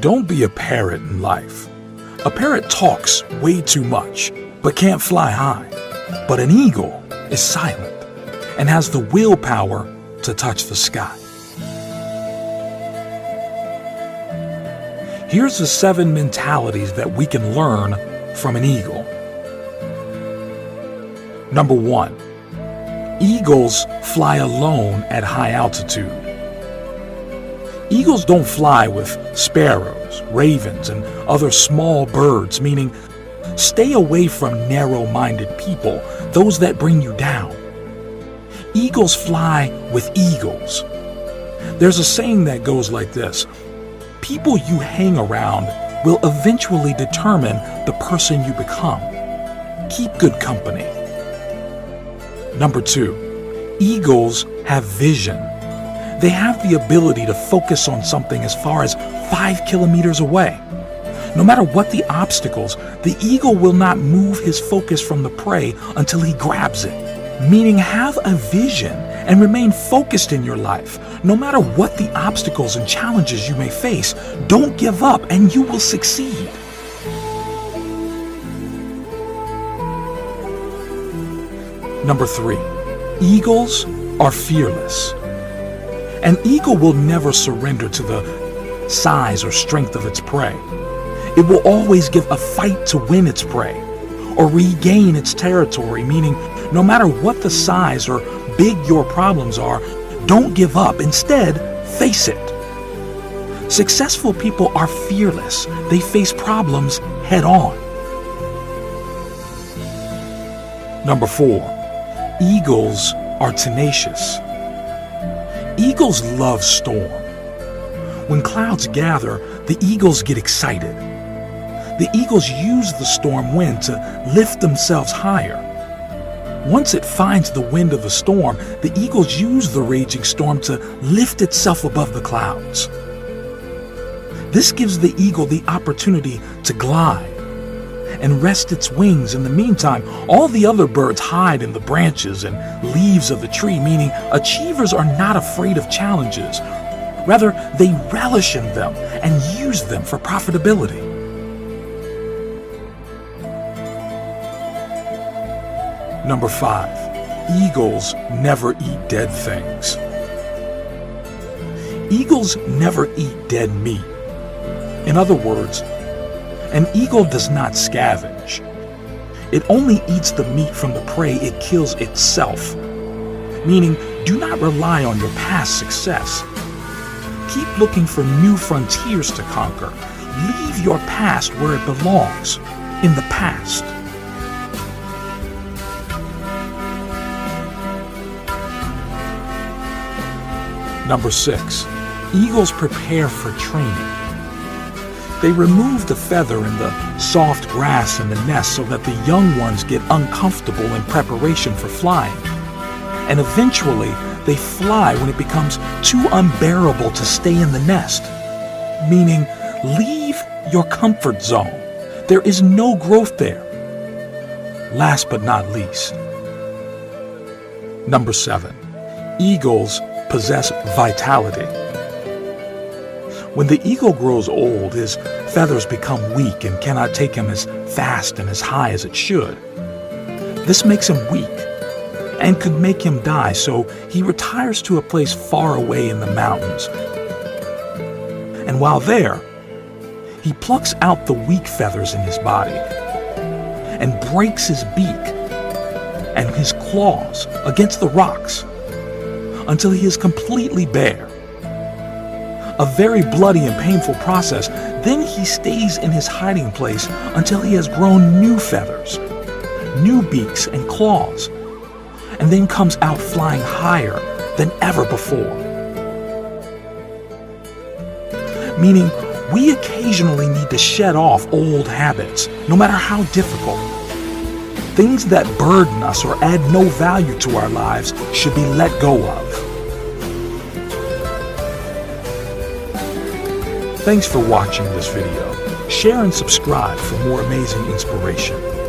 Don't be a parrot in life. A parrot talks way too much, but can't fly high. But an eagle is silent and has the willpower to touch the sky. Here's the seven mentalities that we can learn from an eagle. Number one, eagles fly alone at high altitude. Eagles don't fly with sparrows, ravens, and other small birds, meaning stay away from narrow minded people, those that bring you down. Eagles fly with eagles. There's a saying that goes like this people you hang around will eventually determine the person you become. Keep good company. Number two, eagles have vision. They have the ability to focus on something as far as five kilometers away. No matter what the obstacles, the eagle will not move his focus from the prey until he grabs it. Meaning, have a vision and remain focused in your life. No matter what the obstacles and challenges you may face, don't give up and you will succeed. Number three, eagles are fearless. An eagle will never surrender to the size or strength of its prey. It will always give a fight to win its prey or regain its territory, meaning no matter what the size or big your problems are, don't give up. Instead, face it. Successful people are fearless. They face problems head on. Number four, eagles are tenacious. Eagles love storm. When clouds gather, the eagles get excited. The eagles use the storm wind to lift themselves higher. Once it finds the wind of the storm, the eagles use the raging storm to lift itself above the clouds. This gives the eagle the opportunity to glide and rest its wings. In the meantime, all the other birds hide in the branches and leaves of the tree, meaning achievers are not afraid of challenges. Rather, they relish in them and use them for profitability. Number five, eagles never eat dead things. Eagles never eat dead meat. In other words, an eagle does not scavenge. It only eats the meat from the prey it kills itself. Meaning, do not rely on your past success. Keep looking for new frontiers to conquer. Leave your past where it belongs, in the past. Number six, eagles prepare for training. They remove the feather and the soft grass in the nest so that the young ones get uncomfortable in preparation for flying. And eventually, they fly when it becomes too unbearable to stay in the nest. Meaning, leave your comfort zone. There is no growth there. Last but not least, number seven, eagles possess vitality. When the eagle grows old, his feathers become weak and cannot take him as fast and as high as it should. This makes him weak and could make him die, so he retires to a place far away in the mountains. And while there, he plucks out the weak feathers in his body and breaks his beak and his claws against the rocks until he is completely bare. A very bloody and painful process. Then he stays in his hiding place until he has grown new feathers, new beaks and claws, and then comes out flying higher than ever before. Meaning, we occasionally need to shed off old habits, no matter how difficult. Things that burden us or add no value to our lives should be let go of. Thanks for watching this video. Share and subscribe for more amazing inspiration.